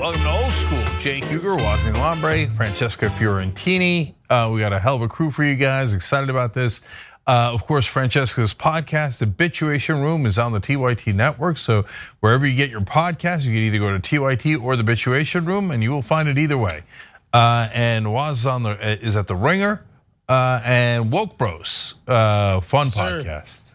welcome to Old School. Cenk Uygur, Wosny Lambre, Francesca Fiorentini. Uh, we got a hell of a crew for you guys. Excited about this. Uh, of course, Francesca's podcast, Bitchuation Room, is on the TYT network. So wherever you get your podcast, you can either go to TYT or the Bitchuation Room, and you will find it either way. Uh, and Waz is on the is at the Ringer uh, and Woke Bros, uh, fun Sir. podcast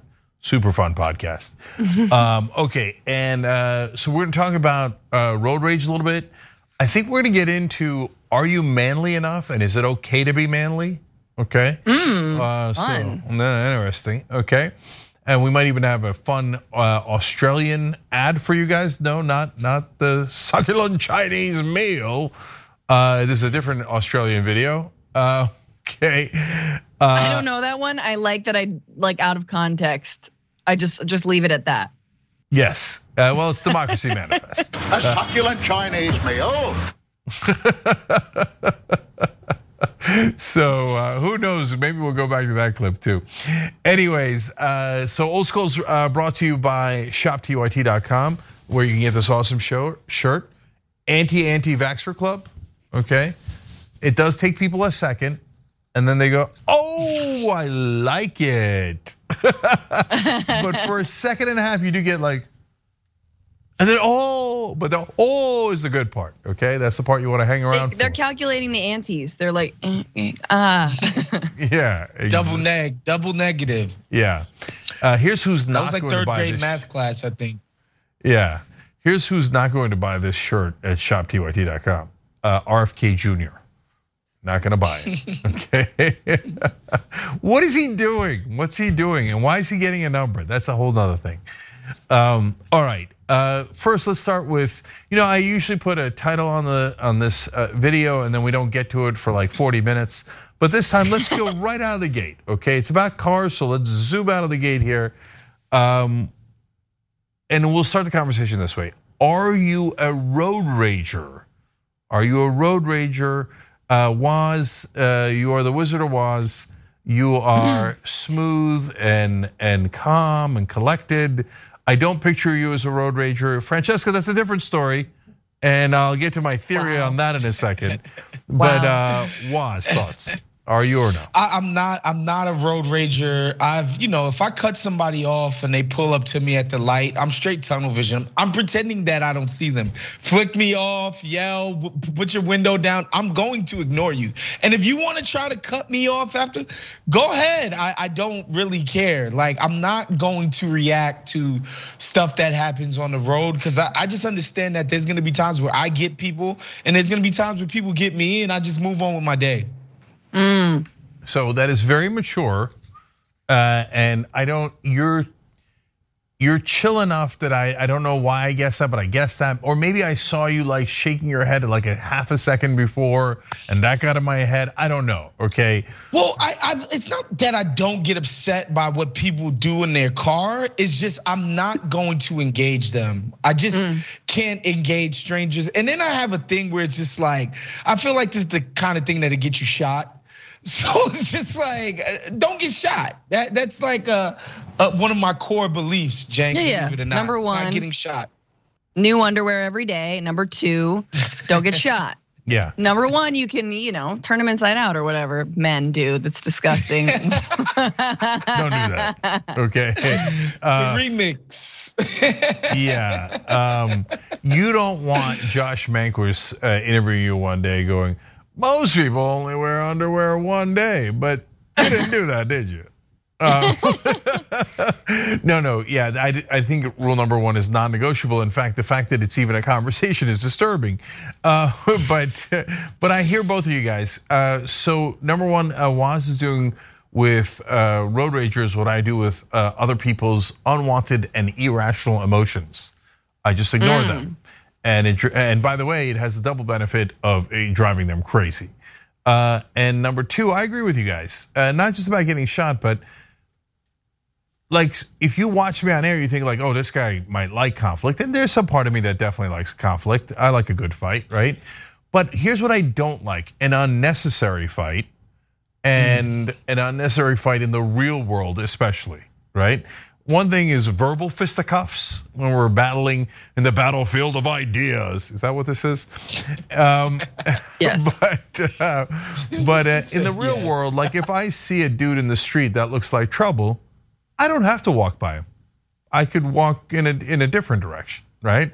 super fun podcast. um, okay, and uh, so we're going to talk about uh, road rage a little bit. I think we're going to get into are you manly enough, and is it okay to be manly? Okay, uh, so fun. interesting. Okay, and we might even have a fun uh, Australian ad for you guys. No, not not the succulent Chinese meal. Uh, this is a different Australian video. Uh, okay. I don't know that one. I like that I like out of context. I just just leave it at that. Yes. Uh, well, it's Democracy Manifest. A succulent Chinese meal. So uh, who knows? Maybe we'll go back to that clip too. Anyways, uh, so Old School's uh, brought to you by ShopTYT.com, where you can get this awesome show, shirt, Anti-Anti-Vaxxer Club. Okay, it does take people a second, and then they go, "Oh, I like it." but for a second and a half, you do get like, and then oh, but the oh is the good part. Okay, that's the part you want to hang around. they're for. calculating the antes. They're like, eh, eh, ah. Yeah, Double neg, double negative. Yeah. Uh, here's who's not. That not was like going to third buy grade this. math class, I think. Yeah. Here's who's not going to buy this shirt at shoptyt.com. Uh, RFK Jr. Not going to buy it. Okay. what is he doing? What's he doing? And why is he getting a number? That's a whole nother thing. Um, all right. Uh, first, let's start with you know I usually put a title on the on this uh, video and then we don't get to it for like 40 minutes. But this time, let's go right out of the gate. Okay, it's about cars, so let's zoom out of the gate here. Um, and we'll start the conversation this way. Are you a road rager? Are you a road rager? Uh, was uh, you are the Wizard of Waz? You are smooth and and calm and collected. I don't picture you as a road rager, Francesca. That's a different story, and I'll get to my theory on that in a second. But uh, Waz, thoughts? Are you or not? I, I'm not. I'm not a road rager. I've, you know, if I cut somebody off and they pull up to me at the light, I'm straight tunnel vision. I'm pretending that I don't see them. Flick me off, yell, put your window down. I'm going to ignore you. And if you want to try to cut me off after, go ahead. I, I don't really care. Like I'm not going to react to stuff that happens on the road because I, I just understand that there's gonna be times where I get people, and there's gonna be times where people get me, and I just move on with my day. So that is very mature, uh, and I don't. You're you're chill enough that I I don't know why I guess that, but I guess that, or maybe I saw you like shaking your head like a half a second before, and that got in my head. I don't know. Okay, Well, I, I it's not that I don't get upset by what people do in their car. It's just I'm not going to engage them. I just can't engage strangers. And then I have a thing where it's just like I feel like this is the kind of thing that'll get you shot. So it's just like uh, don't get shot. That that's like uh, uh one of my core beliefs, Cenk. Yeah, yeah. Believe it or not. Number Not getting shot. New underwear every day. Number two, don't get shot. yeah. Number one, you can, you know, turn them inside out or whatever men do. That's disgusting. Don't do that. Okay. The Uh, remix. yeah. Um, you don't want Josh Mankiewicz uh, interviewing you one day going, most people only wear underwear one day, but you didn't do that, did you? Um, no, no, yeah, I, I think rule number one is non-negotiable. In fact, the fact that it's even a conversation is disturbing. Uh, but but I hear both of you guys. Uh, so number one, uh, Waz is doing with uh, road ragers what I do with uh, other people's unwanted and irrational emotions. I just ignore them, and it, and by the way, it has the double benefit of driving them crazy. Uh, and number two, I agree with you guys. Uh, not just about getting shot, but like if you watch me on air, you think like, oh, this guy might like conflict, and there's some part of me that definitely likes conflict. I like a good fight, right? But here's what I don't like: an unnecessary fight, and an unnecessary fight in the real world, especially, right? One thing is verbal fisticuffs when we're battling in the battlefield of ideas. Is that what this is? Um, Yes. but uh, but uh, in the real Yes. world, like if I see a dude in the street that looks like trouble, I don't have to walk by him. I could walk in a in a different direction, right?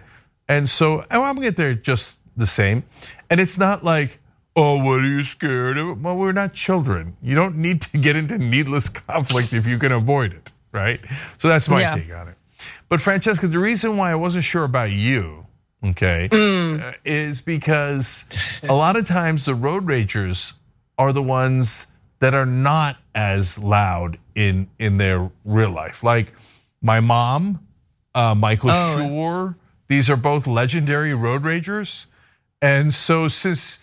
And so I'm gonna get there just the same. And it's not like, oh, what are you scared of? Well, we're not children. You don't need to get into needless conflict if you can avoid it, right? So that's my Yeah. take on it. But Francesca, the reason why I wasn't sure about you, okay, uh, is because a lot of times the road ragers are the ones that are not as loud in in their real life. Like my mom, uh, Michael Oh. Shure, these are both legendary road ragers, and so since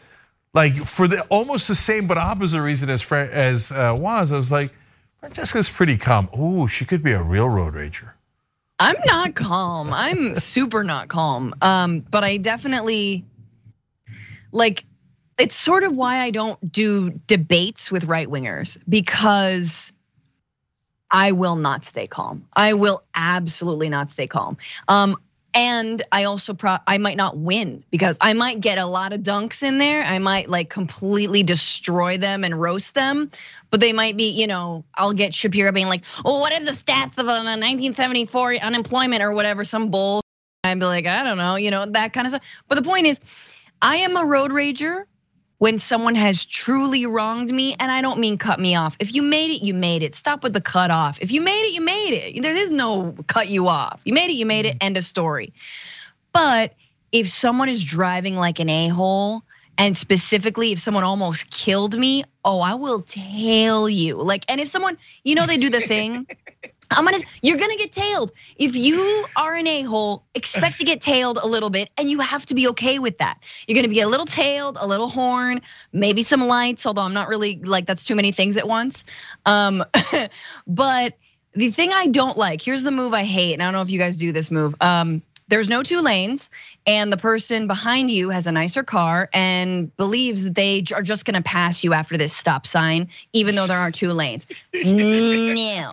like for the almost the same but opposite reason as as uh, was, I was like, Francesca's pretty calm. Ooh, she could be a real road rager. I'm not calm. I'm super not calm. Um, but I definitely like it's sort of why I don't do debates with right wingers because I will not stay calm. I will absolutely not stay calm. Um, and I also pro- I might not win because I might get a lot of dunks in there. I might like completely destroy them and roast them, but they might be, you know, I'll get Shapiro being like, "Oh, what are the stats of a 1974 unemployment or whatever, some bull." I'd be like, I don't know, you know, that kind of stuff. But the point is, I am a road rager when someone has truly wronged me, and I don't mean cut me off. If you made it, you made it. Stop with the cut off. If you made it, you made it. There is no cut you off. You made it, you made it. Mm-hmm. End of story. But if someone is driving like an a hole, and specifically if someone almost killed me, oh, I will tail you. Like, and if someone, you know, they do the thing. I'm gonna, you're gonna get tailed. If you are an a hole, expect to get tailed a little bit, and you have to be okay with that. You're gonna be a little tailed, a little horn, maybe some lights, although I'm not really like that's too many things at once. Um, but the thing I don't like, here's the move I hate, and I don't know if you guys do this move. Um, there's no two lanes, and the person behind you has a nicer car and believes that they are just gonna pass you after this stop sign, even though there aren't two lanes. No.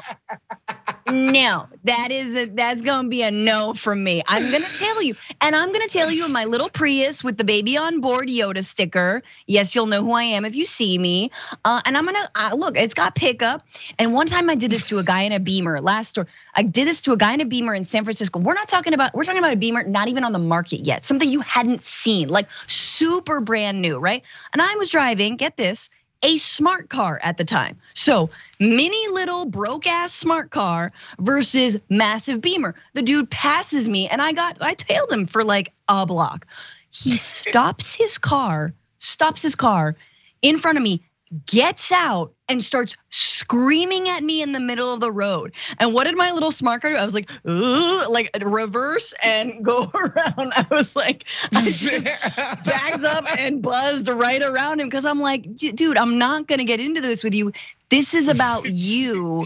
No, that is a, that's gonna be a no from me. I'm gonna tell you, and I'm gonna tell you in my little Prius with the baby on board Yoda sticker. Yes, you'll know who I am if you see me. Uh, and I'm gonna uh, look. It's got pickup. And one time I did this to a guy in a Beamer. Last store, I did this to a guy in a Beamer in San Francisco. We're not talking about. We're talking about a Beamer not even on the market yet. Something you hadn't seen, like super brand new, right? And I was driving. Get this a smart car at the time. So mini little broke ass smart car versus massive beamer. The dude passes me and I got I tailed him for like a block. He stops his car, stops his car in front of me, gets out and starts screaming at me in the middle of the road. And what did my little smart car do? I was like, Ugh, like reverse and go around. I was like, I backed up and buzzed right around him because I'm like, dude, I'm not gonna get into this with you. This is about you.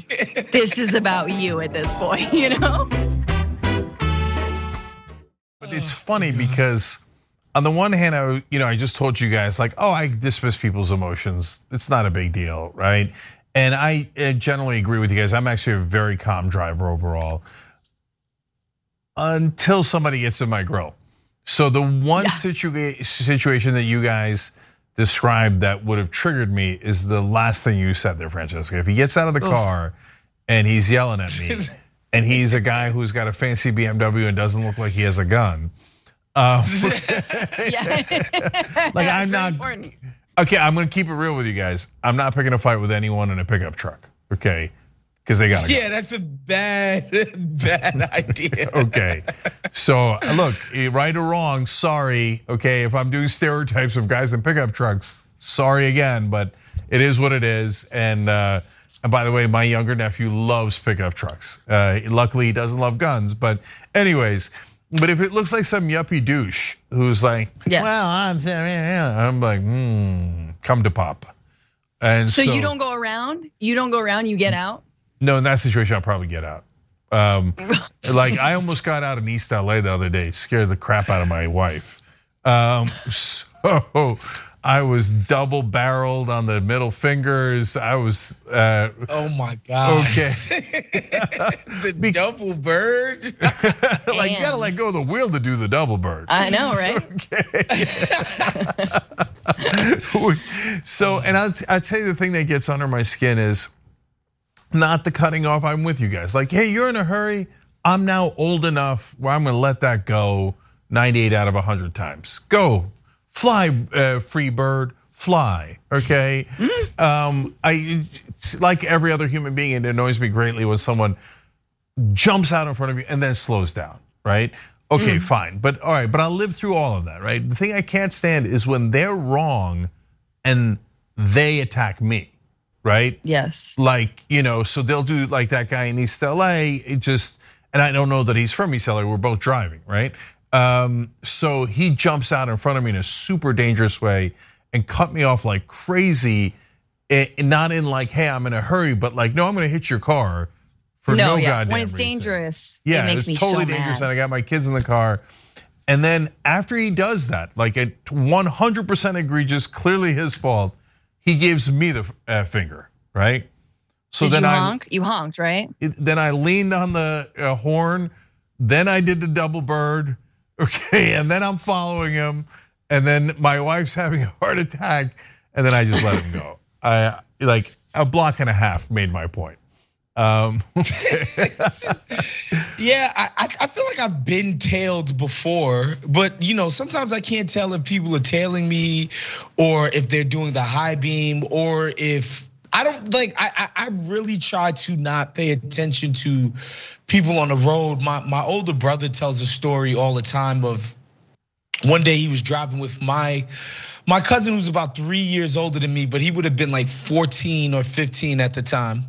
This is about you at this point, you know? But it's funny because on the one hand, I you know I just told you guys like, oh, I dismiss people's emotions. It's not a big deal, right? And I uh, generally agree with you guys. I'm actually a very calm driver overall, until somebody gets in my grill. So the one Yeah. situa- situation that you guys described that would have triggered me is the last thing you said there, Francesca. If he gets out of the car and he's yelling at me, and he's a guy who's got a fancy BMW and doesn't look like he has a gun. Um, Yeah. like I'm not important. okay. I'm gonna keep it real with you guys. I'm not picking a fight with anyone in a pickup truck. Okay, because they got to Yeah, that's a bad, bad idea. Okay, so look, eh, right or wrong, sorry. Okay, if I'm doing stereotypes of guys in pickup trucks, sorry again, but it is what it is. And uh, and by the way, my younger nephew loves pickup trucks. Uh, luckily, he doesn't love guns. But anyways, but if it looks like some yuppie douche who's like, Yeah. well, I'm I'm like, hmm, come to pop. And So so, you don't go around? You don't go around, you get out? no, in that situation, I'll probably get out. Um, like I almost got out in East LA the other day, scared the crap out of my wife. Um, so I was double barreled on the middle fingers. I was. Uh, oh my god. Okay. the double bird. like you gotta let go of the wheel to do the double bird. I know, right? Okay. so, and I'll, I'll tell you the thing that gets under my skin is not the cutting off. I'm with you guys. Like, hey, you're in a hurry. I'm now old enough where I'm gonna let that go 98 out of 100 times. Go, fly, uh, free bird, fly. Okay. um, I like every other human being. It annoys me greatly when someone jumps out in front of you and then slows down. Right. Okay, fine. But all right, but I'll live through all of that, right? The thing I can't stand is when they're wrong and they attack me, right? Yes. Like, you know, so they'll do like that guy in East LA, it just, and I don't know that he's from East LA, we're both driving, right? Um, so he jumps out in front of me in a super dangerous way and cut me off like crazy. eh, Not in like, hey, I'm in a hurry, but like, no, I'm gonna hit your car for no, no, yeah. goddamn When it's reason. dangerous, Yeah, it makes it's me totally so dangerous, mad. and I got my kids in the car. And then after he does that, like at 100% egregious, clearly his fault, he gives me the uh, finger, right? So Did then you I honk? You honked, right? then I leaned on the uh, horn, then I did the double bird, okay, and then I'm following him, and then my wife's having a heart attack, and then I just let him go. I like a block and a half made my point. Um, Yeah, I, I I feel like I've been tailed before, but you know, sometimes I can't tell if people are tailing me or if they're doing the high beam or if I don't like I I, really try to not pay attention to people on the road. My my older brother tells a story all the time of one day he was driving with my my cousin who's about three years older than me, but he would have been like 14 or 15 at the time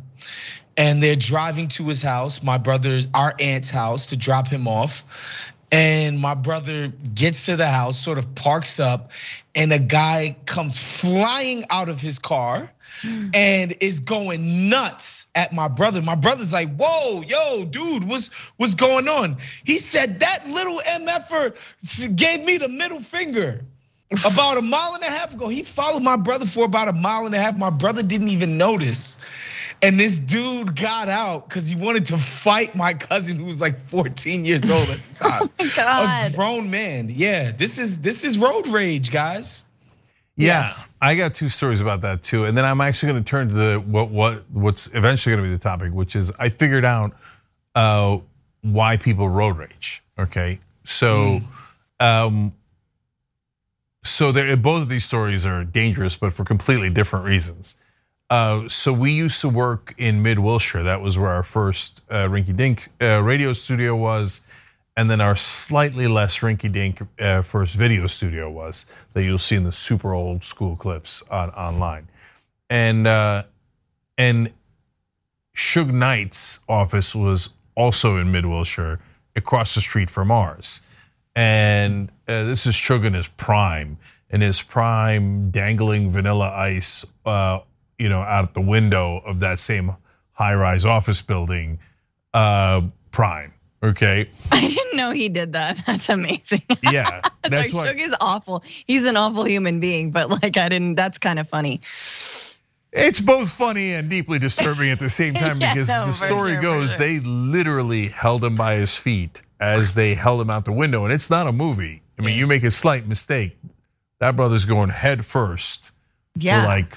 and they're driving to his house, my brother's, our aunt's house, to drop him off. And my brother gets to the house, sort of parks up, and a guy comes flying out of his car Mm. and is going nuts at my brother. My brother's like, "Whoa, yo, dude, what's what's going on?" He said that little mf'er gave me the middle finger. About a mile and a half ago, he followed my brother for about a mile and a half. My brother didn't even notice. And this dude got out because he wanted to fight my cousin who was like 14 years old at the time. Oh a God. grown man. Yeah, this is this is road rage, guys. Yeah, I got two stories about that too, and then I'm actually going to turn to the what what what's eventually going to be the topic, which is I figured out uh, why people road rage. Okay, so um, so there both of these stories are dangerous, but for completely different reasons. Uh, so we used to work in Mid Wilshire. That was where our first uh, rinky dink uh, radio studio was, and then our slightly less rinky dink uh, first video studio was that you'll see in the super old school clips on online, and uh, and Suge Knight's office was also in Mid Wilshire, across the street from ours. And uh, this is Suge in his prime, in his prime, dangling vanilla ice, uh, you know, out the window of that same high-rise office building, uh, prime. Okay, I didn't know he did that. That's amazing. yeah, That's why. Suge is awful. He's an awful human being, but like I didn't. That's kind of funny. It's both funny and deeply disturbing at the same time Yeah, because no, the story sure, goes sure. they literally held him by his feet as they held him out the window, and it's not a movie. I mean, you make a slight mistake, that brother's going head first Yeah. for like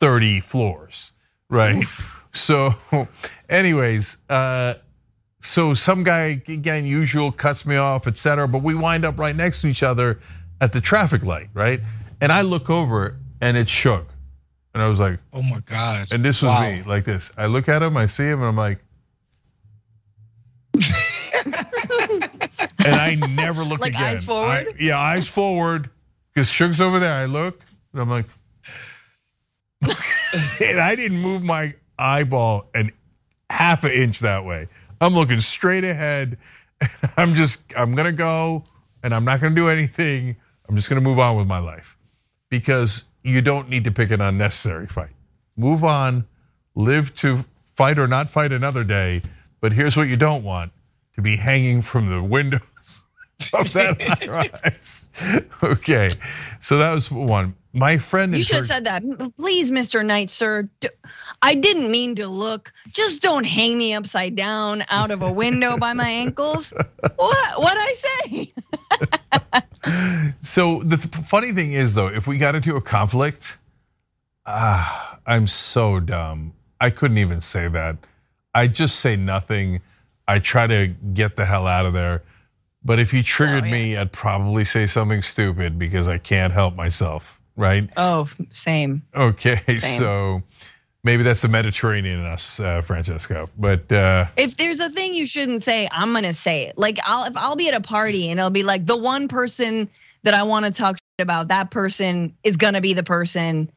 30 floors, right? So, anyways, uh, so some guy again, usual, cuts me off, etc. But we wind up right next to each other at the traffic light, right? And I look over and it's Suge, and I was like, Oh my God. and this was Wow. me, like this. I look at him, I see him, and I'm like, and I never look Like again. eyes forward? I- yeah, eyes forward, because Suge's over there. I look, and I'm like, and I didn't move my eyeball an half an inch that way. I'm looking straight ahead. And I'm just, I'm gonna go, and I'm not gonna do anything. I'm just gonna move on with my life because you don't need to pick an unnecessary fight. Move on, live to fight or not fight another day. But here's what you don't want to be hanging from the windows of that high rise. Okay, so that was one. my friend. You should have said that. Please, Mr. Knight, sir. I didn't mean to look. Just don't hang me upside down out of a window by my ankles. What? What I say? so the funny thing is, though, if we got into a conflict, ah, I'm so dumb. I couldn't even say that. I just say nothing. I try to get the hell out of there. But if you triggered oh, yeah. me, I'd probably say something stupid because I can't help myself, right? Oh, same. Okay, same. so maybe that's the Mediterranean in us, uh, Francesco. But uh, if there's a thing you shouldn't say, I'm gonna say it. Like I'll if I'll be at a party and it'll be like the one person that I want to talk about, that person is gonna be the person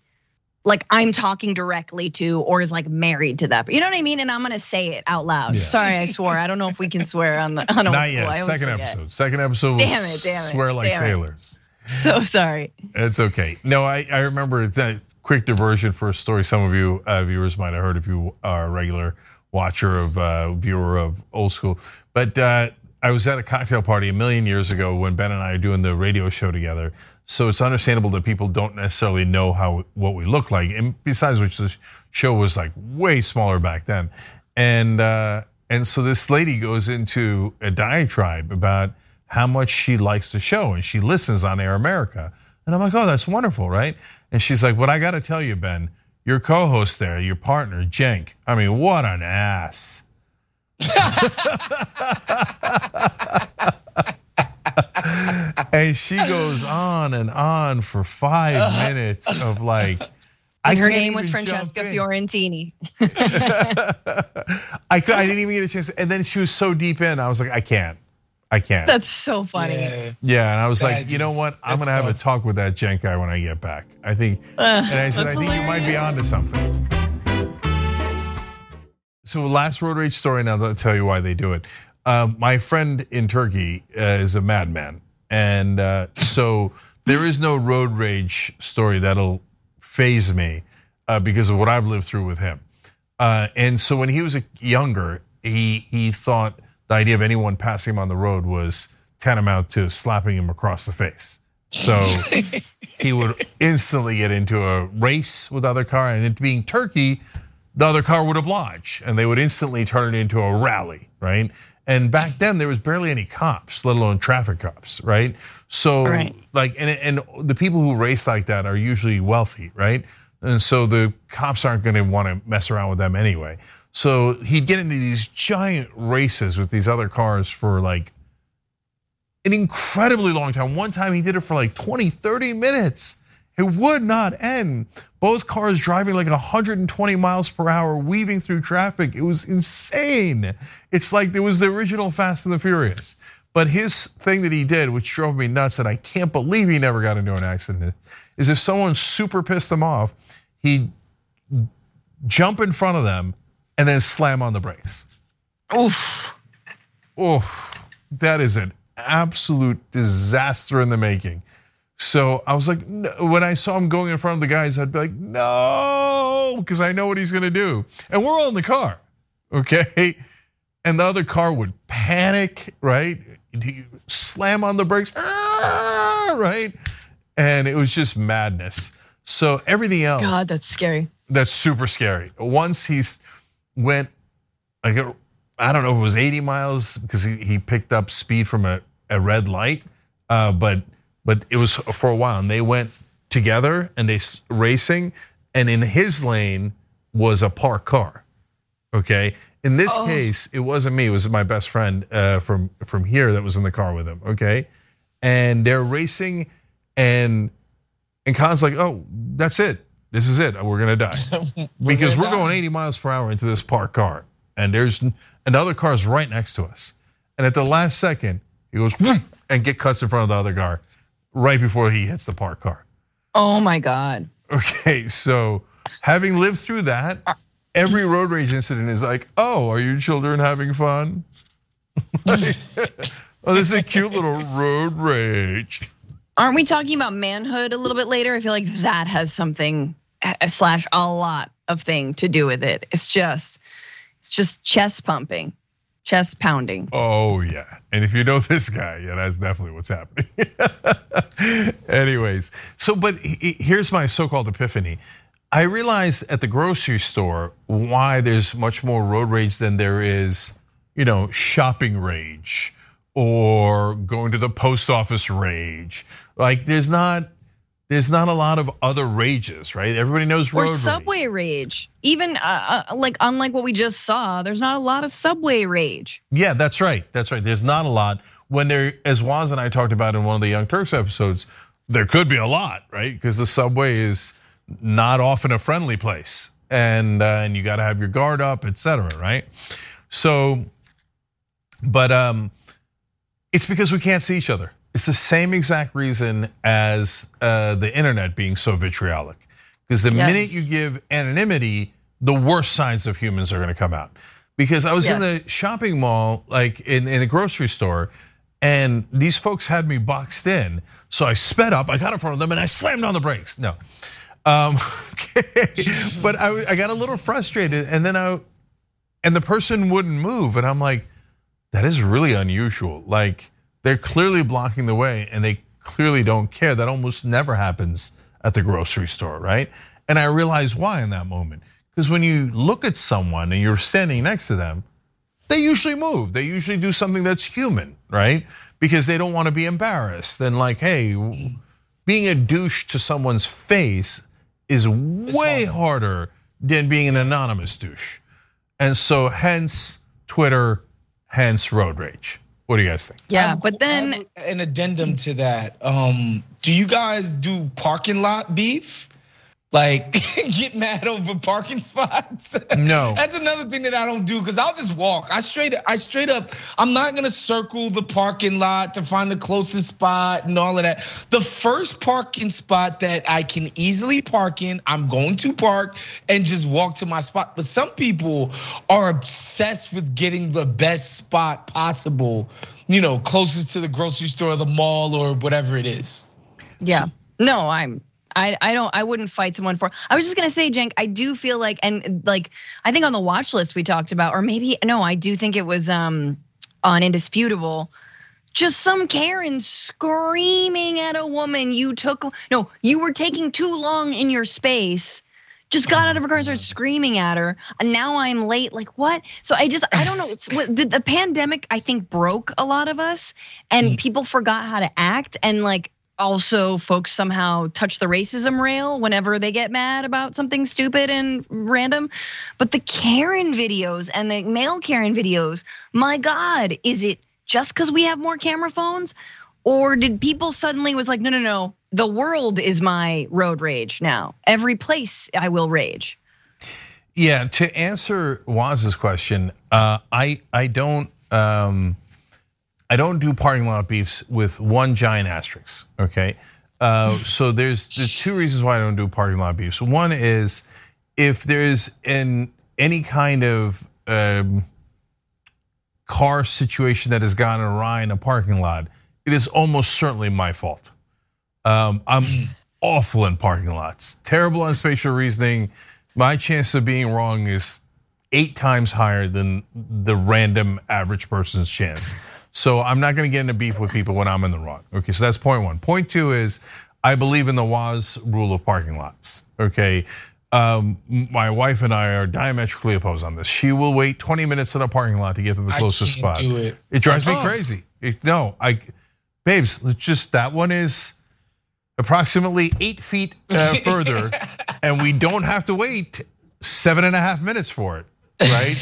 like I'm talking directly to or is like married to that. You know what I mean? And I'm gonna say it out loud. Yeah. Sorry, I swore. I don't know if we can swear on the on a Not yet. Second episode. Second episode. Damn it, damn it. Swear like damn sailors. It. So sorry. It's okay. No, I, I remember that quick diversion for a story some of you uh, viewers might have heard if you are a regular watcher of uh, viewer of old school. But uh, I was at a cocktail party a million years ago when Ben and I are doing the radio show together. So it's understandable that people don't necessarily know how what we look like. And besides which, the show was like way smaller back then. And uh, and so this lady goes into a diatribe about how much she likes the show and she listens on Air America. And I'm like, oh, that's wonderful, right? And she's like, what I got to tell you, Ben, your co-host there, your partner, Cenk, I mean, what an ass. and she goes on and on for five minutes of like. And her name was Francesca Fiorentini. I could, I didn't even get a chance, and then she was so deep in. I was like, I can't, I can't. That's so funny. Yeah, yeah and I was like, you know what? I'm gonna tough. have a talk with that Cenk guy when I get back. I think, uh, and I said, I think hilarious. you might be onto something. So last road rage story. Now I'll tell you why they do it. Uh, my friend in Turkey uh, is a madman, and uh, so there is no road rage story that'll phase me uh, because of what I've lived through with him. Uh, and so when he was younger, he he thought the idea of anyone passing him on the road was tantamount to slapping him across the face. So he would instantly get into a race with the other car, and it being Turkey, the other car would oblige, and they would instantly turn it into a rally, right? And back then there was barely any cops, let alone traffic cops, right? So right. like and and the people who race like that are usually wealthy, right? And so the cops aren't going to want to mess around with them anyway. So he'd get into these giant races with these other cars for like an incredibly long time. One time he did it for like 20, 30 minutes. It would not end. Both cars driving like 120 miles per hour, weaving through traffic. It was insane. It's like it was the original Fast and the Furious. But his thing that he did, which drove me nuts, and I can't believe he never got into an accident, is if someone super pissed him off, he'd jump in front of them and then slam on the brakes. Oof. Oof. That is an absolute disaster in the making. So I was like, when I saw him going in front of the guys, I'd be like, no, because I know what he's gonna do. And we're all in the car, okay? And the other car would panic, right? Slam on the brakes, ah, right? And it was just madness. So everything else. God, that's scary. That's super scary. Once he's went, like, I don't know if it was 80 miles because he, he picked up speed from a, a red light, uh, but but it was for a while. And they went together and they racing, and in his lane was a parked car. Okay. In this oh. case, it wasn't me. It was my best friend uh, from from here that was in the car with him. Okay, and they're racing, and and Khan's like, "Oh, that's it. This is it. We're gonna die we're because gonna we're die. going 80 miles per hour into this parked car, and there's another car's right next to us. And at the last second, he goes and get cuts in front of the other car, right before he hits the parked car. Oh my God. Okay, so having lived through that, uh, every road rage incident is like, oh, are your children having fun? oh, this is a cute little road rage. Aren't we talking about manhood a little bit later? I feel like that has something slash a lot of thing to do with it. It's just, it's just chest pumping. chest pounding. Oh yeah, and if you know this guy, yeah, that's definitely what's happening. Anyways, so but here's my so-called epiphany. I realized at the grocery store why there's much more road rage than there is, you know, shopping rage or going to the post office rage. Like there's not there's not a lot of other rages, right? Everybody knows road or subway rage. rage. Even uh, uh, like unlike what we just saw, there's not a lot of subway rage. Yeah, that's right. That's right. There's not a lot. When there, as Waz and I talked about in one of the Young Turks episodes, there could be a lot, right? Because the subway is not often a friendly place, and uh, and you got to have your guard up, etc. Right? So, but um, it's because we can't see each other. It's the same exact reason as uh, the internet being so vitriolic. Because the yes. minute you give anonymity, the worst signs of humans are going to come out. Because I was yes. in the shopping mall, like in, in a grocery store, and these folks had me boxed in. So I sped up, I got in front of them, and I slammed on the brakes. No. Um, okay. but I, I got a little frustrated, and then I, and the person wouldn't move. And I'm like, that is really unusual. Like, they're clearly blocking the way and they clearly don't care. That almost never happens at the grocery store, right? And I realize why in that moment. Because when you look at someone and you're standing next to them, they usually move. They usually do something that's human, right? Because they don't want to be embarrassed. And like, hey, being a douche to someone's face is way harder than being an anonymous douche. And so hence Twitter, hence road rage. What do you guys think? Yeah, but then an addendum to that. Um, do you guys do parking lot beef? Like get mad over parking spots? No. That's another thing that I don't do because I'll just walk. I straight I straight up, I'm not gonna circle the parking lot to find the closest spot and all of that. The first parking spot that I can easily park in, I'm going to park and just walk to my spot. But some people are obsessed with getting the best spot possible, you know, closest to the grocery store, the mall, or whatever it is. Yeah. No, I'm I, I don't I wouldn't fight someone for. I was just gonna say, Cenk, I do feel like and like I think on the watch list we talked about, or maybe no, I do think it was um on indisputable. Just some Karen screaming at a woman. You took no, you were taking too long in your space. Just got out of her car and started screaming at her. And now I'm late. Like what? So I just I don't know. the, the pandemic I think broke a lot of us, and mm. people forgot how to act. And like also folks somehow touch the racism rail whenever they get mad about something stupid and random. But the Karen videos and the male Karen videos, my God, is it just because we have more camera phones? Or did people suddenly was like, no, no, no, the world is my road rage now. Every place I will rage. Yeah, to answer Waz's question, uh, I I don't um, I don't do parking lot beefs with one giant asterisk. Okay, uh, so there's there's two reasons why I don't do parking lot beefs. One is if there's an any kind of um, car situation that has gone awry in a parking lot, it is almost certainly my fault. Um, I'm awful in parking lots, terrible on spatial reasoning. My chance of being wrong is eight times higher than the random average person's chance. So I'm not going to get into beef with people when I'm in the wrong. Okay, so that's point one. Point two is I believe in the Waz rule of parking lots. Okay. Um, my wife and I are diametrically opposed on this. She will wait 20 minutes in a parking lot to get to the closest spot. It. it. drives me crazy. It, no, I, babes, just that one is approximately eight feet uh, further, and we don't have to wait seven and a half minutes for it right?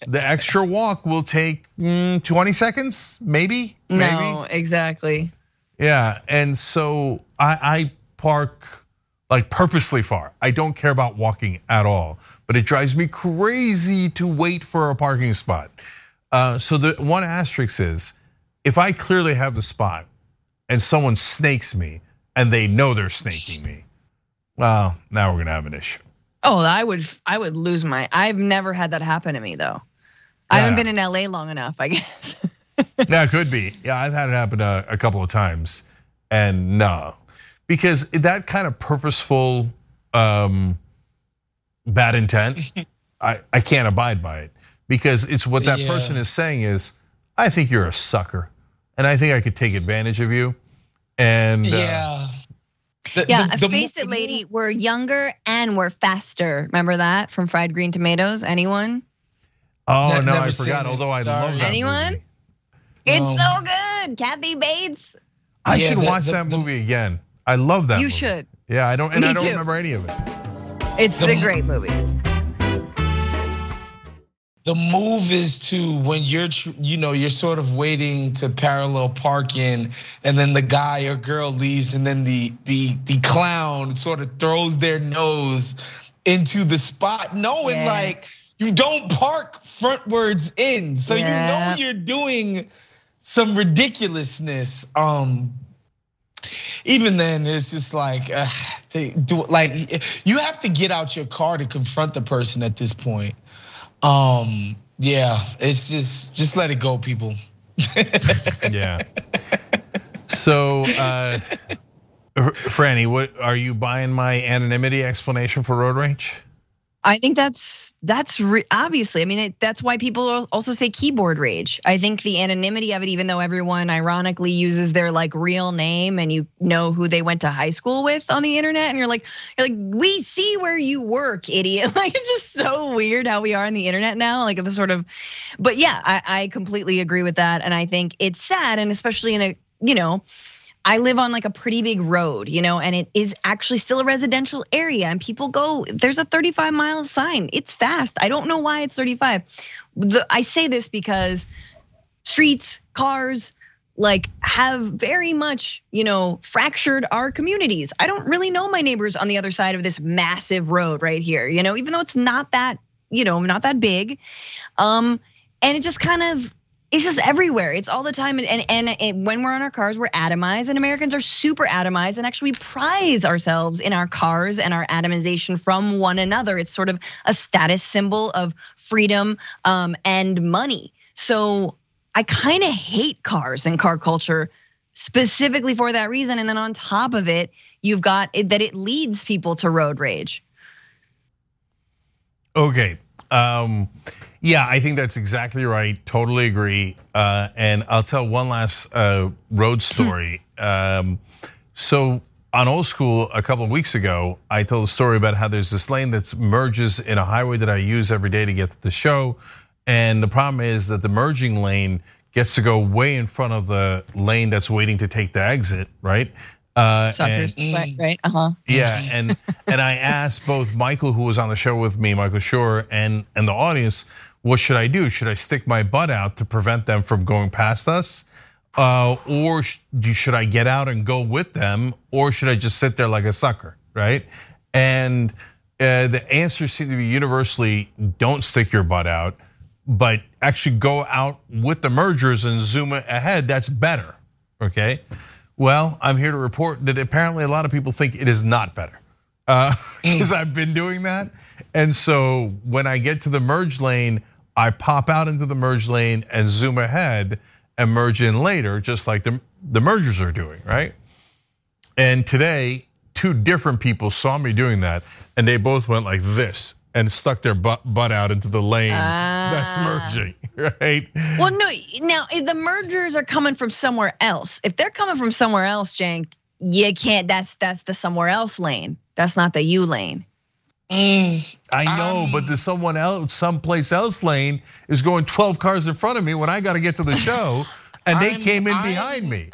the extra walk will take mm, 20 seconds, maybe. No, maybe. exactly. Yeah, and so I, I park like purposely far. I don't care about walking at all, but it drives me crazy to wait for a parking spot. Uh, so the one asterisk is, if I clearly have the spot and someone snakes me and they know they're snaking me, well, now we're gonna have an issue. Oh, I would I would lose my. I've never had that happen to me though. I haven't been in LA long enough, I guess. yeah, it could be. Yeah, I've had it happen a, a couple of times, and no, because that kind of purposeful um, bad intent, I I can't abide by it because it's what that Yeah. person is saying is, I think you're a sucker, and I think I could take advantage of you. And uh, Yeah. The- Yeah, the- the face it, lady. We're younger and we're faster. Remember that from Fried Green Tomatoes? Anyone? oh Ne- no, I forgot. it. Although I Sorry. love that Anyone? movie. It's No. so good. Kathy Bates. I Yeah, should the- watch the- that the- movie again. I love that. You movie. should. Yeah, I don't, and Me I don't too. remember any of it. It's The- a great movie. The move is to when you're you know you're sort of waiting to parallel park in and then the guy or girl leaves and then the the the clown sort of throws their nose into the spot knowing Yeah. like you don't park frontwards in. So you know you're doing some ridiculousness. Um even then it's just like uh, do like you have to get out your car to confront the person at this point um yeah it's just just let it go people Yeah. So, uh, Franny, what are you buying my anonymity explanation for road rage? I think that's that's re- obviously. I mean, it, that's why people also say keyboard rage. I think the anonymity of it, even though everyone ironically uses their like real name and you know who they went to high school with on the internet, and you're like, you're like, we see where you work, idiot. Like it's just so weird how we are on the internet now. Like the sort of, but yeah, I, I completely agree with that, and I think it's sad, and especially in a you know. I live on like a pretty big road, you know, and it is actually still a residential area. And people go, there's a 35 mile sign. It's fast. I don't know why it's 35. The, I say this because streets, cars, like have very much, you know, fractured our communities. I don't really know my neighbors on the other side of this massive road right here, you know, even though it's not that, you know, not that big. Um, and it just kind of it's just everywhere. It's all the time. And, and and when we're on our cars, we're atomized, and Americans are super atomized. And actually, we prize ourselves in our cars and our atomization from one another. It's sort of a status symbol of freedom um, and money. So I kind of hate cars and car culture specifically for that reason. And then on top of it, you've got that it leads people to road rage. Okay. Um, yeah, I think that's exactly right. Totally agree. Uh, and I'll tell one last uh, road story. um, so on old school a couple of weeks ago, I told a story about how there's this lane that merges in a highway that I use every day to get to the show. And the problem is that the merging lane gets to go way in front of the lane that's waiting to take the exit, right? Uh, and- Suckers, right? Right? Uh huh. yeah, and and I asked both Michael, who was on the show with me, Michael Shure, and and the audience, what should I do? Should I stick my butt out to prevent them from going past us, uh, or should I get out and go with them, or should I just sit there like a sucker, right? And uh, the answers seemed to be universally: don't stick your butt out, but actually go out with the mergers and zoom ahead. That's better, okay? Well, I'm here to report that apparently a lot of people think it is not better uh, mm. because I've been doing that. And so when I get to the merge lane, I pop out into the merge lane and zoom ahead and merge in later, just like the, the mergers are doing, right? And today, two different people saw me doing that, and they both went like this and stuck their butt, butt out into the lane that's Ah. merging, right? Well, no. Now the mergers are coming from somewhere else. If they're coming from somewhere else, Cenk, you can't. That's that's the somewhere else lane. That's not the U lane. Mm, I know, Um, but the someone else, someplace else lane is going 12 cars in front of me when I got to get to the show, and they I'm- came in I'm- behind me.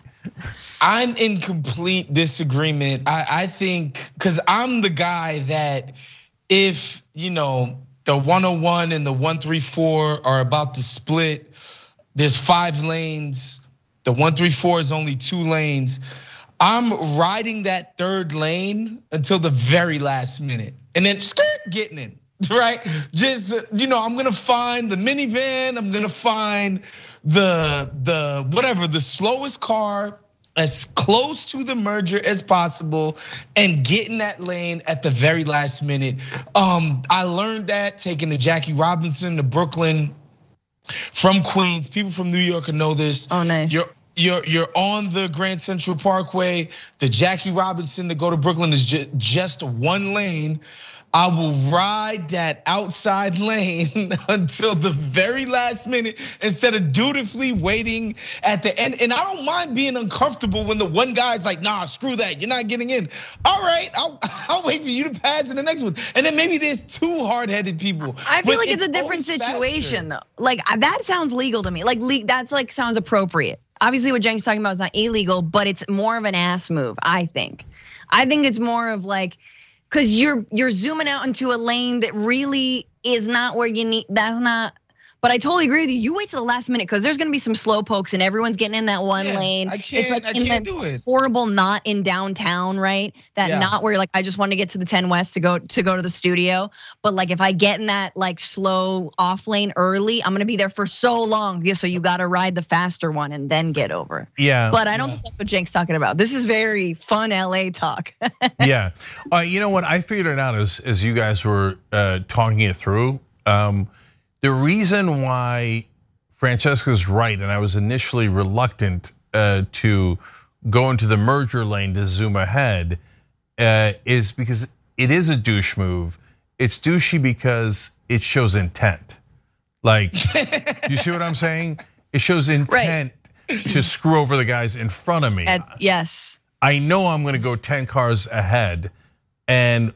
I'm in complete disagreement. I, I think because I'm the guy that if you know the 101 and the 134 are about to split, there's five lanes. The 134 is only two lanes. I'm riding that third lane until the very last minute, and then getting in. Right, just you know, I'm gonna find the minivan. I'm gonna find the the whatever the slowest car as close to the merger as possible and get in that lane at the very last minute. Um, I learned that taking the Jackie Robinson to Brooklyn from Queens. People from New York know this. Oh, nice. You're you're you're on the Grand Central Parkway. The Jackie Robinson to go to Brooklyn is just, just one lane. I will ride that outside lane until the very last minute instead of dutifully waiting at the end. And I don't mind being uncomfortable when the one guy's like, nah, screw that, you're not getting in. All right, I'll, I'll wait for you to pass in the next one. And then maybe there's two hard headed people. I feel like it's, a different situation faster. though. Like that sounds legal to me. Like le- that's like sounds appropriate. Obviously, what Jen's talking about is not illegal, but it's more of an ass move. I think. I think it's more of like, cause you're you're zooming out into a lane that really is not where you need. That's not. But I totally agree with you. You wait till the last minute because there's gonna be some slow pokes and everyone's getting in that one Yeah, lane. I can't- like I in can't do it. horrible knot in downtown, right? That Yeah. knot where you're like I just want to get to the 10 West to go to go to the studio. But like if I get in that like slow off lane early, I'm gonna be there for so long. Yeah, so you gotta ride the faster one and then get over. Yeah. But I don't Yeah. think that's what Cenk's talking about. This is very fun LA talk. yeah. Uh, you know what? I figured it out as as you guys were uh, talking it through. Um, the reason why Francesca's right, and I was initially reluctant uh, to go into the merger lane to zoom ahead, uh, is because it is a douche move. It's douchey because it shows intent. Like, you see what I'm saying? It shows intent to screw over the guys in front of me. Yes. I know I'm going to go 10 cars ahead. And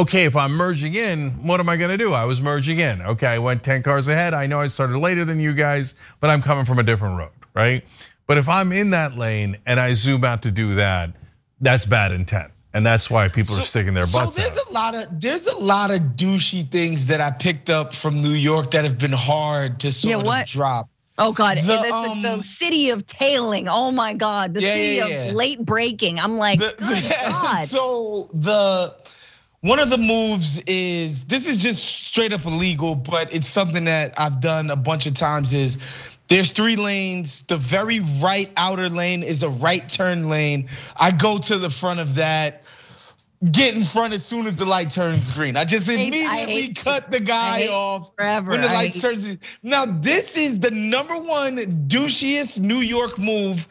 okay, if I'm merging in, what am I going to do? I was merging in. Okay, I went 10 cars ahead. I know I started later than you guys, but I'm coming from a different road, right? But if I'm in that lane and I zoom out to do that, that's bad intent. And that's why people are sticking their so there's out. a lot of there's a lot of douchey things that I picked up from New York that have been hard to sort Yeah, of what? drop. Oh God, The, the, the, the um, city of tailing. Oh my God, the Yeah, city yeah, of late breaking. I'm like, The- good God. so the one of the moves is this is just straight up illegal, but it's something that I've done a bunch of times. Is there's three lanes. The very right outer lane is a right turn lane. I go to the front of that. Get in front as soon as the light turns green. I just I immediately hate cut the guy off forever. when the I light turns. Now this is the number one douchiest New York move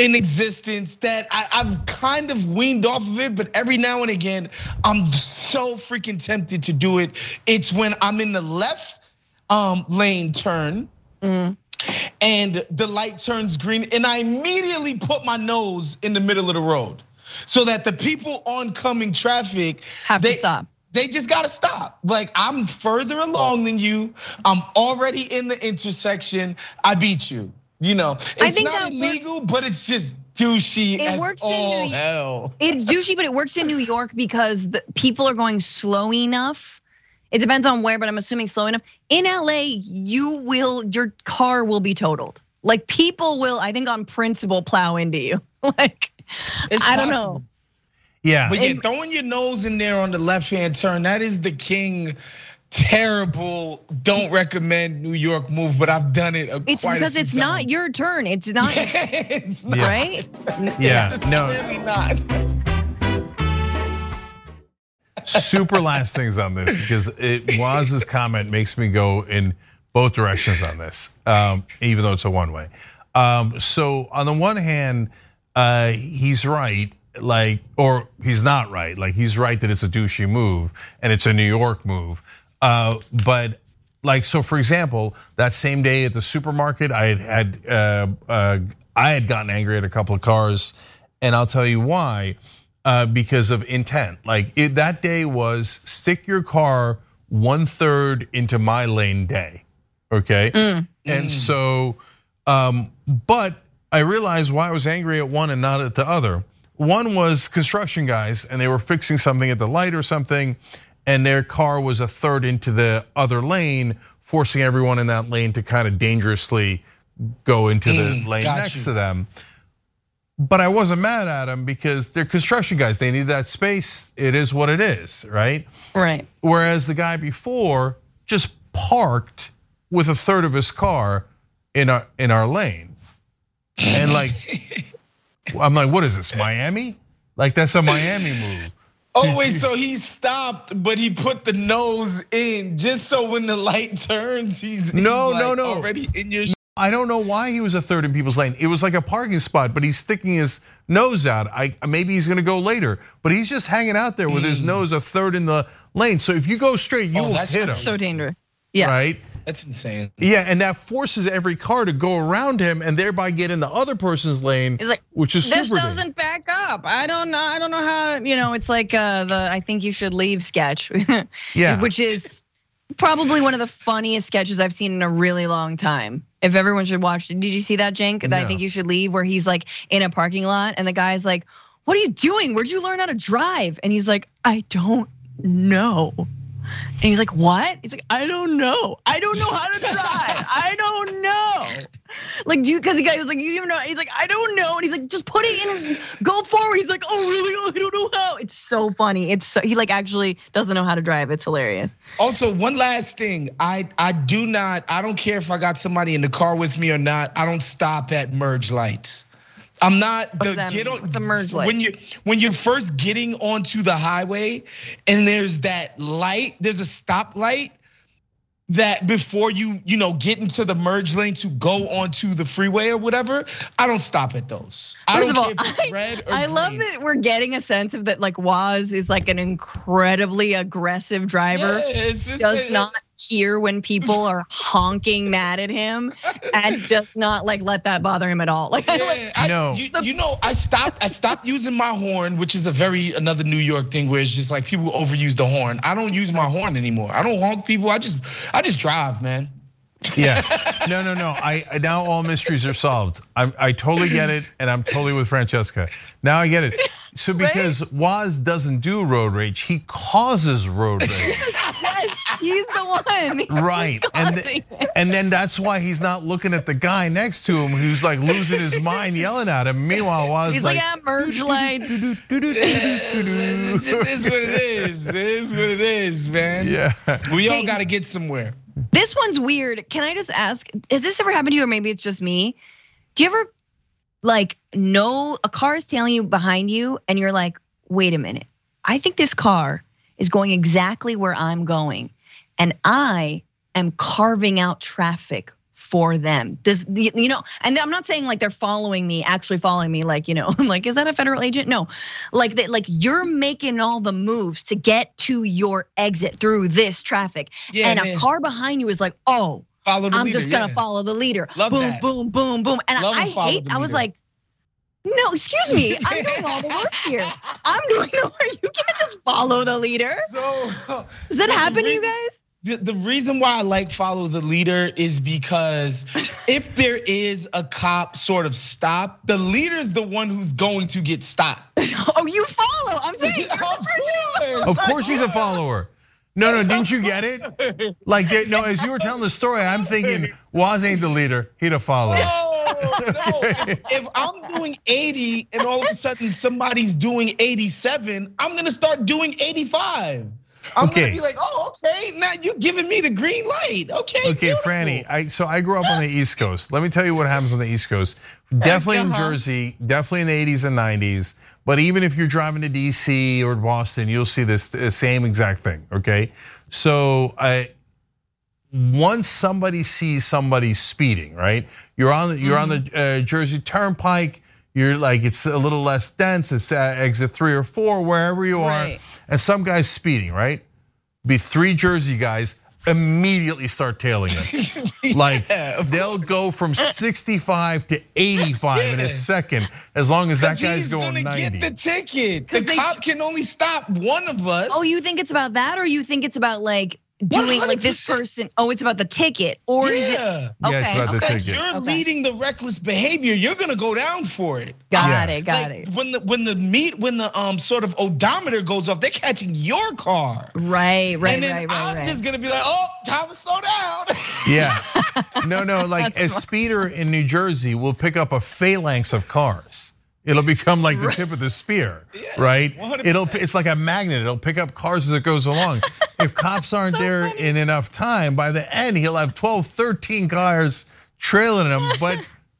in existence that I, I've kind of weaned off of it, but every now and again, I'm so freaking tempted to do it. It's when I'm in the left um, lane turn. Mm. And the light turns green, and I immediately put my nose in the middle of the road so that the people oncoming traffic Have to they, stop. They just gotta stop. Like I'm further along than you. I'm already in the intersection. I beat you. You know, it's I think not that illegal, but it's just douchey It as works in New- hell. It's douchey, but it works in New York because the people are going slow enough. It depends on where, but I'm assuming slow enough. In LA, you will, your car will be totaled. Like people will, I think on principle, plow into you. like, It's I don't know. Yeah. But yeah, throwing your nose in there on the left hand turn, that is the king. Terrible. Don't recommend New York move, but I've done it. A, It's quite a because few it's not your turn. It's not, it's not. Right? Yeah. It's No. clearly not. super last things on this because it Wos's comment makes me go in both directions on this, um, even though it's a one way. Um, so on the one hand, uh, he's right, like, or he's not right. Like he's right that it's a douchey move and it's a New York move. Uh, but like, so for example, that same day at the supermarket, I had had uh, uh, I had gotten angry at a couple of cars, and I'll tell you why uh, because of intent. Like it, that day was stick your car one third into my lane day, okay? And so, um, but I realized why I was angry at one and not at the other. One was construction guys, and they were fixing something at the light or something, and their car was a third into the other lane, forcing everyone in that lane to kind of dangerously go into the mm, lane next you. to them. But I wasn't mad at them because they're construction guys. They need that space. It is what it is, right? Right. Whereas the guy before just parked with a third of his car in our in our lane. And like I'm like, what is this, Miami? Like that's a Miami move. Oh wait, so he stopped, but he put the nose in just so when the light turns, he's, he's No, like no, no. already in your I don't know why he was a third in people's lane. It was like a parking spot, but he's sticking his nose out. I maybe he's going to go later, but he's just hanging out there with his hmm. nose a third in the lane. So if you go straight, you Oh, will that's hit him. So dangerous. Yeah. Right? That's insane. Yeah, and that forces every car to go around him and thereby get in the other person's lane, He's like, which is this super. doesn't back up. I don't know. I don't know how. You know, it's like uh, the I think you should leave sketch. Yeah. Which is probably one of the funniest sketches I've seen in a really long time. If everyone should watch it, did you see that, Cenk? That I think you should leave, where he's like in a parking lot and the guy's like, "What are you doing? Where'd you learn how to drive?" And he's like, "I don't know." And he's like, "What?" He's like, "I don't know. I don't know how to drive. I don't know." Like, do you? Because the guy was like, "You don't even know." He's like, "I don't know," and he's like, "Just put it in, go forward." He's like, "Oh, really? Oh, I don't know how." It's so funny. It's so he like actually doesn't know how to drive. It's hilarious. Also, one last thing. I I do not. I don't care if I got somebody in the car with me or not. I don't stop at merge lights. I'm not the that get on the merge light? when you when you're first getting onto the highway and there's that light. There's a stop light that before you you know get into the merge lane to go onto the freeway or whatever. I don't stop at those. I First don't of all, care if it's I, I love that we're getting a sense of that like Wos is like an incredibly aggressive driver. Yeah, it's just- Does not hear when people are honking mad at him and just not like let that bother him at all. Like, I like Yeah, I, No. you, you know, I stopped. I stopped using my horn, which is a very another New York thing where it's just like people overuse the horn. I don't use my horn anymore. I don't honk people. I just, I just drive, man. Yeah. No, no, no. I now all mysteries are solved. I I totally get it, and I'm totally with Francesca. Now I get it. So because Wos doesn't do road rage, he causes road rage. yes, he's the one. He's Right. And, th- and then that's why he's not looking at the guy next to him who's like losing his mind yelling at him. Meanwhile, Wos He's like, ah, merge lights. Just is what it is. It is what it is, man. Yeah. We all got to get somewhere. This one's weird. Can I just ask, has this ever happened to you, or maybe it's just me? Do you ever like know a car is tailing you behind you, and you're like, wait a minute, I think this car is going exactly where I'm going, and I am carving out traffic for them. Does you know? And I'm not saying like they're following me, actually following me. Like you know, I'm like, is that a federal agent? No, like that, like you're making all the moves to get to your exit through this traffic Yeah, and man. a car behind you is like, oh, Follow the I'm leader. just gonna yeah. follow the leader. Love boom, that. boom, boom, boom. And Love I, hate. I was like, no, excuse me. I'm doing all the work here. I'm doing the work. You can't just follow the leader. So, Does that happen to you guys? The, the reason why I like follow the leader is because if there is a cop sort of stop, the leader's the one who's going to get stopped. Oh, you follow. I'm saying. you're Of person- Of course he's a follower. No, no, didn't you get it? Like, no, as you were telling the story, I'm thinking Wos ain't the leader, he the follower. No, no. If I'm doing 80 and all of a sudden somebody's doing 87, I'm gonna start doing 85. I'm Okay. gonna be like, oh, okay, now you're giving me the green light. Okay. Okay, beautiful. Franny. I so I grew up on the East Coast. Let me tell you what happens on the East Coast. Definitely in Uh-huh. Jersey, definitely in the 80s and 90s. But even if you're driving to DC or Boston, you'll see this same exact thing. Okay, so I once somebody sees somebody speeding, right? You're on the, you're on the uh, Jersey Turnpike. You're like it's a little less dense. It's uh, exit three or four, wherever you are, Right. and some guy's speeding, right? Be three Jersey guys immediately start tailing him. Like Yeah, they'll go from 65 to 85 in a second, as long as that guy's he's going gonna 90. get the ticket. The they- cop can only stop one of us. Oh, you think it's about that, or you think it's about like doing like this person? Oh, it's about the ticket, or is it? yeah. Yeah, it's Okay, about the okay. ticket. You're Okay. leading the reckless behavior. You're gonna go down for it. Got Yeah. it, got Like, it. When the when the meet when the um sort of odometer goes off, they're catching your car. Right, right, and then right, right, I'm right. just gonna be like, oh, time to slow down. Yeah. No, no, like a speeder in New Jersey will pick up a phalanx of cars. It'll become like the tip of the spear, right? 100%. It'll it's like a magnet. It'll pick up cars as it goes along. if cops aren't there in enough time, by the end he'll have 12, 13 cars trailing him, but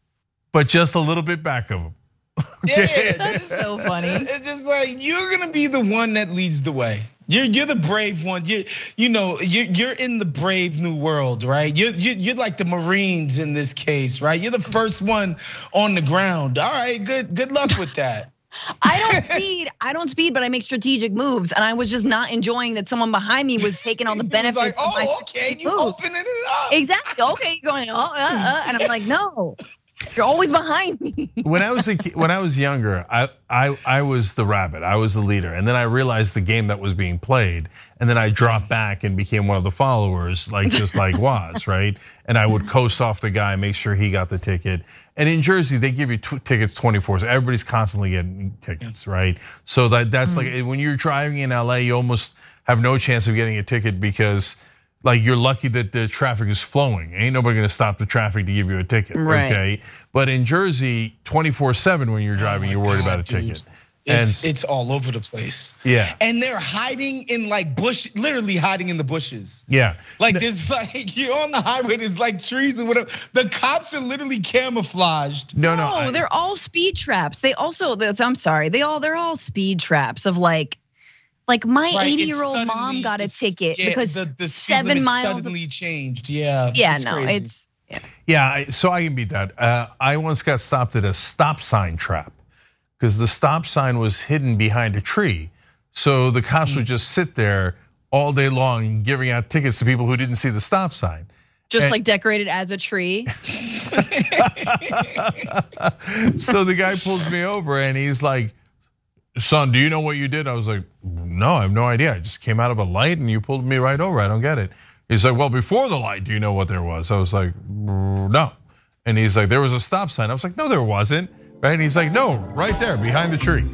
but just a little bit back of him. Yeah, That's so funny. It's just like you're gonna be the one that leads the way. You're you're the brave one. You you know you're you're in the brave new world, right? You're you're, you're like the Marines in this case, right? You're the first one on the ground. All right, good good luck with that. I don't speed. I don't speed, but I make strategic moves, and I was just not enjoying that someone behind me was taking all the benefits. like, of my oh, okay, you move. opening it up. Exactly. Okay, you're going, oh, uh, uh, and I'm like, no, you're always behind me. when I was a ki- when I was younger, I, I I was the rabbit. I was the leader, and then I realized the game that was being played, and then I dropped back and became one of the followers, like just like was right. And I would coast off the guy, make sure he got the ticket. And in Jersey, they give you tw- tickets twenty four. So everybody's constantly getting tickets, right? So that that's like mm-hmm. when you're driving in LA, you almost have no chance of getting a ticket because. Like you're lucky that the traffic is flowing. Ain't nobody gonna stop the traffic to give you a ticket. Right. Okay. But in Jersey, 24-7 when you're oh driving, my you're worried God, about a dude. ticket. It's And- it's all over the place. Yeah. And they're hiding in like bush, literally hiding in the bushes. Yeah. Like there's like you're on the highway, there's like trees and whatever. The cops are literally camouflaged. No, no. No, I- they're all speed traps. They also, that's- I'm sorry, they all they're all speed traps of like, like my Right, 80 year old mom got a ticket yeah, because the, the speed seven limit miles. Of, suddenly changed. Yeah. yeah, it's no, crazy. it's yeah, I- so I can beat that. Uh, I once got stopped at a stop sign trap because the stop sign was hidden behind a tree. So the cops Hmm. would just sit there all day long giving out tickets to people who didn't see the stop sign. just And- like decorated as a tree. so the guy pulls me over and he's like, Son, do you know what you did? I was like, No, I have no idea. I just came out of a light and you pulled me right over. I don't get it. He's like, Well, before the light, do you know what there was? I was like, "Mm, No. And he's like, There was a stop sign. I was like, No, there wasn't. Right? And he's like, No, right there behind the tree.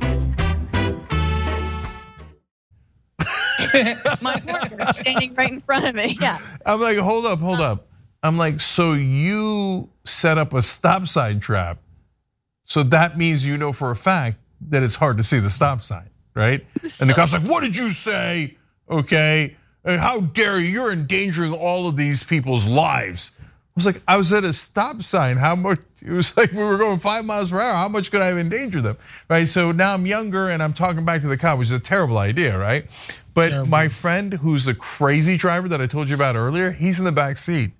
My partner standing right in front of me. Yeah. I'm like, Hold up, hold up. I'm like, So you set up a stop sign trap. So that means you know for a fact that it's hard to see the stop sign, right? And the cop's like, "What did you say?" Okay, and how dare you? You're endangering all of these people's lives. I was like, I was at a stop sign. How much? It was like we were going five miles per hour. How much could I have endangered them? Right. So now I'm younger and I'm talking back to the cop, which is a terrible idea, right? But Terrible. my friend, who's a crazy driver that I told you about earlier, he's in the back seat,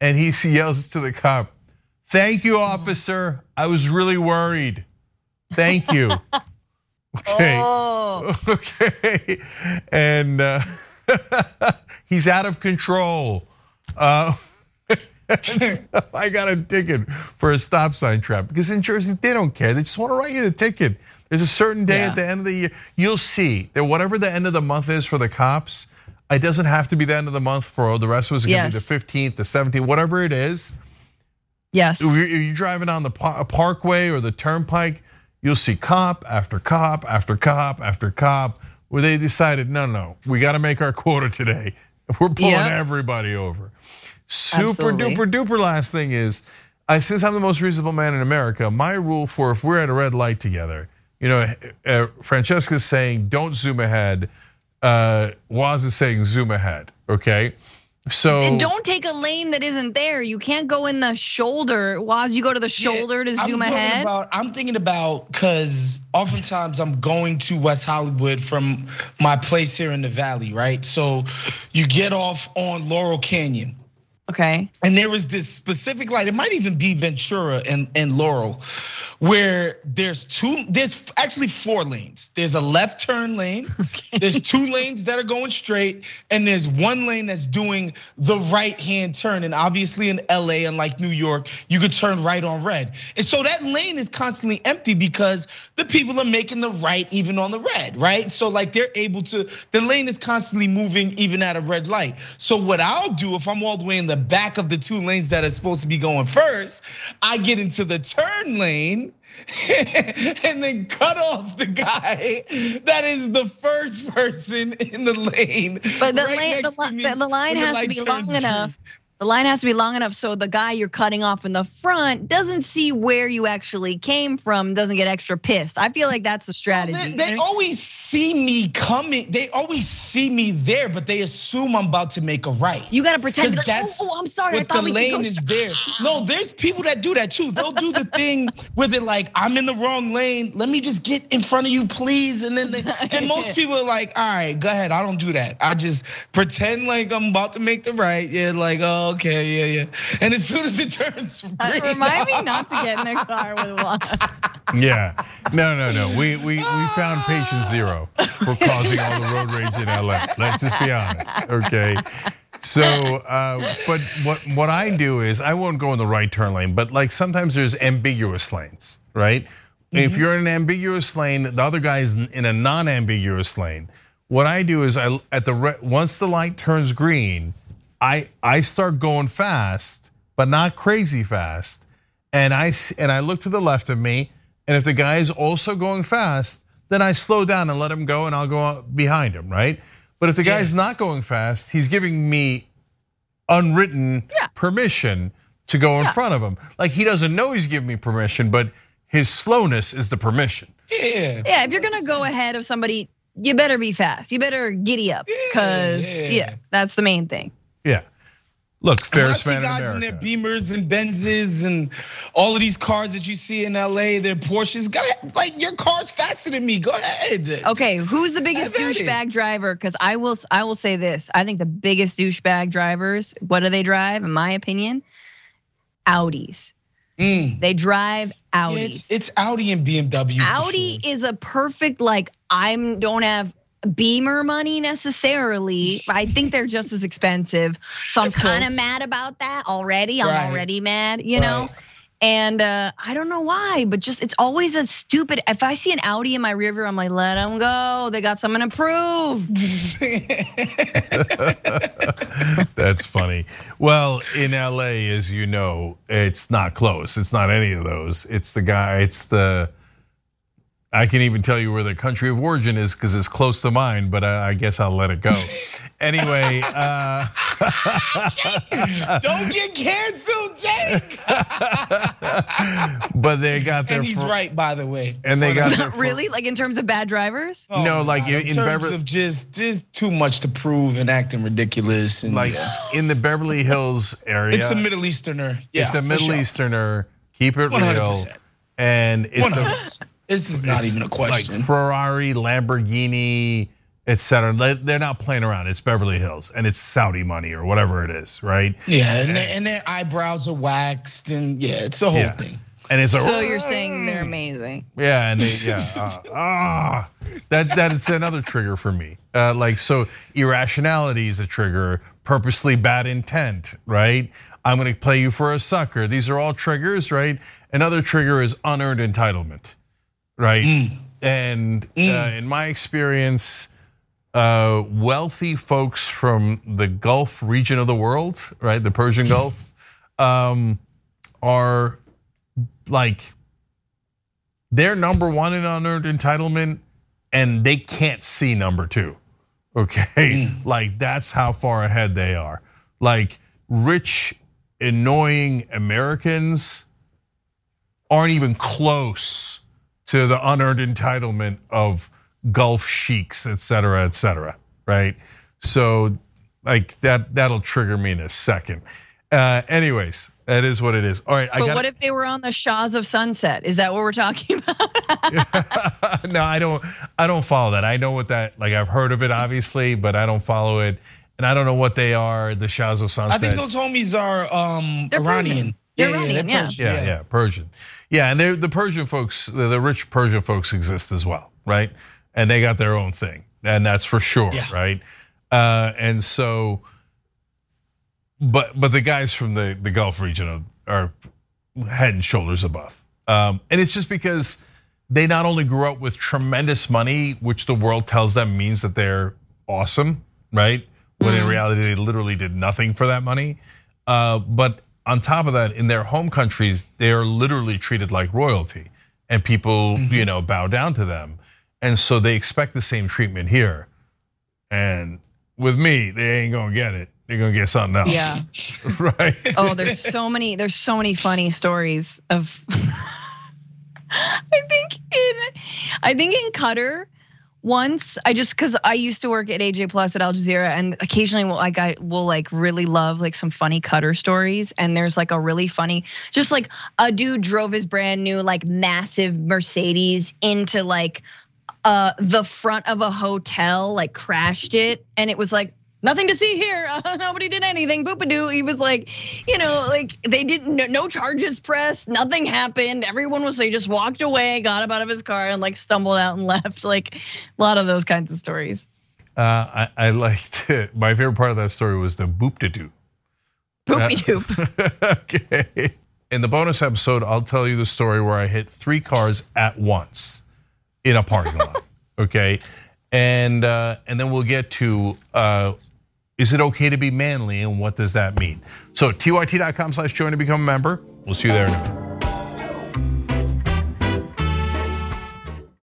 and he yells to the cop, "Thank you, officer. I was really worried. Thank you." Okay. Oh, Okay. And uh, he's out of control. Uh, I got a ticket for a stop sign trap because in Jersey, they don't care. They just want to write you the ticket. There's a certain day Yeah. at the end of the year. You'll see that whatever the end of the month is for the cops, it doesn't have to be the end of the month for the rest of us. It can be Yes. the 15th, the 17th, whatever it is. yes. If you're driving on the parkway or the turnpike, you'll see cop after cop after cop after cop where they decided, no, no, we got to make our quota today. We're pulling Yep. everybody over. Super Absolutely. duper duper last thing is, I since I'm the most reasonable man in America, my rule for if we're at a red light together, you know, uh, Francesca's saying don't zoom ahead, uh, Wos is saying zoom ahead. Okay, so And don't take a lane that isn't there. You can't go in the shoulder. Wos, you go to the shoulder to zoom I'm zoom ahead. About, I'm thinking about because oftentimes I'm going to West Hollywood from my place here in the valley, right? So you get off on Laurel Canyon. Okay. And there was this specific light, it might even be Ventura and, and Laurel, where there's two, there's actually four lanes. There's a left turn lane, okay. there's two lanes that are going straight, and there's one lane that's doing the right hand turn. And obviously in LA, unlike New York, you could turn right on red. And so that lane is constantly empty because the people are making the right even on the red, right? So like they're able to, the lane is constantly moving even at a red light. So what I'll do if I'm all the way in the back of the two lanes that are supposed to be going first, I get into the turn lane and then cut off the guy that is the first person in the lane. But the right lane- the the- the line has to be long green. enough. The line has to be long enough so the guy you're cutting off in the front doesn't see where you actually came from, doesn't get extra pissed. I feel like that's the strategy. Well, they, they always see me coming. They always see me there, but they assume I'm about to make a right. You gotta pretend like, oh, oh, I'm sorry. I thought the lane is there. No, there's people that do that too. They'll do the thing where they're like, I'm in the wrong lane. Let me just get in front of you, please. And then they, and most people are like, all right, go ahead. I don't do that. I just pretend like I'm about to make the right. Yeah, like, oh okay, yeah, yeah. And as soon as it turns green, remind me not to get in the car with one. Yeah, no, no, no. We we we found patient zero for causing all the road rage in LA. Let's just be honest, okay? So, uh, but what what I do is I won't go in the right turn lane, but like sometimes there's ambiguous lanes, right? Mm-hmm. If you're in an ambiguous lane, the other guy is in a non-ambiguous lane. What I do is I at the once the light turns green, I I start going fast, but not crazy fast. And I and I look to the left of me, and if the guy is also going fast, then I slow down and let him go, and I'll go behind him, right? But if the guy's not going fast, he's giving me unwritten yeah. permission to go in yeah. front of him. Like he doesn't know he's giving me permission, but his slowness is the permission. Yeah. Yeah, if you're gonna go ahead of somebody, you better be fast. You better giddy up, cause yeah, yeah that's the main thing. Yeah. Look, Ferris man guys in, their Beamers and Benzes and all of these cars that you see in LA, their Porsches. Go ahead, like your car's faster than me. Go ahead. Okay, who's the biggest douchebag driver? Because I will, I will say this. I think the biggest douchebag drivers. What do they drive? In my opinion, Audis. Mm. They drive Audi. Yeah, it's, it's Audi and BMW. Audi sure. is a perfect like I'm don't have Beamer money necessarily. I think they're just as expensive. So I'm kind of mad about that already. I'm right. already mad, you know? Right. And uh, I don't know why, but just it's always a stupid. If I see an Audi in my rear view, I'm like, let them go. They got something to prove. That's funny. Well, in LA, as you know, it's not close. It's not any of those. It's the guy. It's the I can even tell you where their country of origin is because it's close to mine, but I guess I'll let it go. anyway, uh, don't get canceled, Cenk. but they got their. And he's for, right, by the way. And they got their really like in terms of bad drivers. Oh, no, like in, in, terms Bever- of just just too much to prove and acting ridiculous. And, like yeah. in the Beverly Hills area, it's a Middle Easterner. Yeah, it's a Middle sure. Easterner. Keep it 100%. real. And it's 100%. a this is not even a question. Like Ferrari, Lamborghini, etc. They're not playing around. It's Beverly Hills and it's Saudi money or whatever it is, right? Yeah, and, and their eyebrows are waxed and yeah, it's a whole yeah. thing. And it's a, so you're saying they're amazing. Yeah, and they, yeah, uh, ah, that that is another trigger for me. Uh, like so, irrationality is a trigger. Purposely bad intent, right? I'm going to play you for a sucker. These are all triggers, right? Another trigger is unearned entitlement right? Mm. And mm. Uh, in my experience, uh, wealthy folks from the Gulf region of the world, right, the Persian Gulf, um, are like they're number one in unearned entitlement, and they can't see number two. Okay, mm. like that's how far ahead they are. Like rich, annoying Americans aren't even close to the unearned entitlement of Gulf sheiks, et cetera, et cetera, right? So, like that, that'll trigger me in a second. Uh, anyways, that is what it is. All right. But gotta, what if they were on the Shahs of Sunset? Is that what we're talking about? no, I don't. I don't follow that. I know what that. Like I've heard of it, obviously, but I don't follow it, and I don't know what they are. The Shahs of Sunset. I think those homies are um, Iranian. Yeah, Iranian. Yeah, yeah, yeah, yeah, Persian. Yeah, and the Persian folks, the rich Persian folks exist as well, right? And they got their own thing, and that's for sure, yeah. right? Uh, and so, but but the guys from the the Gulf region are, head and shoulders above, um, and it's just because they not only grew up with tremendous money, which the world tells them means that they're awesome, right? When mm. in reality they literally did nothing for that money, uh, but on top of that, in their home countries, they are literally treated like royalty, and people, mm-hmm. you know, bow down to them, and so they expect the same treatment here. And with me, they ain't gonna get it. They're gonna get something else. Yeah. right. Oh, there's so many. There's so many funny stories of. I think in, I think in Qatar, once I just because I used to work at AJ Plus at Al Jazeera, and occasionally will like I will like really love like some funny Qatar stories, and there's like a really funny, just like a dude drove his brand new like massive Mercedes into like uh the front of a hotel, like crashed it, and it was like nothing to see here. Uh, nobody did anything. Boopadoo. He was like, you know, like they didn't. No, no charges pressed. Nothing happened. Everyone was. They just walked away, got up out of his car, and like stumbled out and left. Like a lot of those kinds of stories. Uh, I, I liked it. My favorite part of that story was the boop to do. Poopy doop. okay. In the bonus episode, I'll tell you the story where I hit three cars at once in a parking lot. Okay, and uh, and then we'll get to uh, is it okay to be manly and what does that mean? So tyt.com slash join to become a member. We'll see you there in a minute.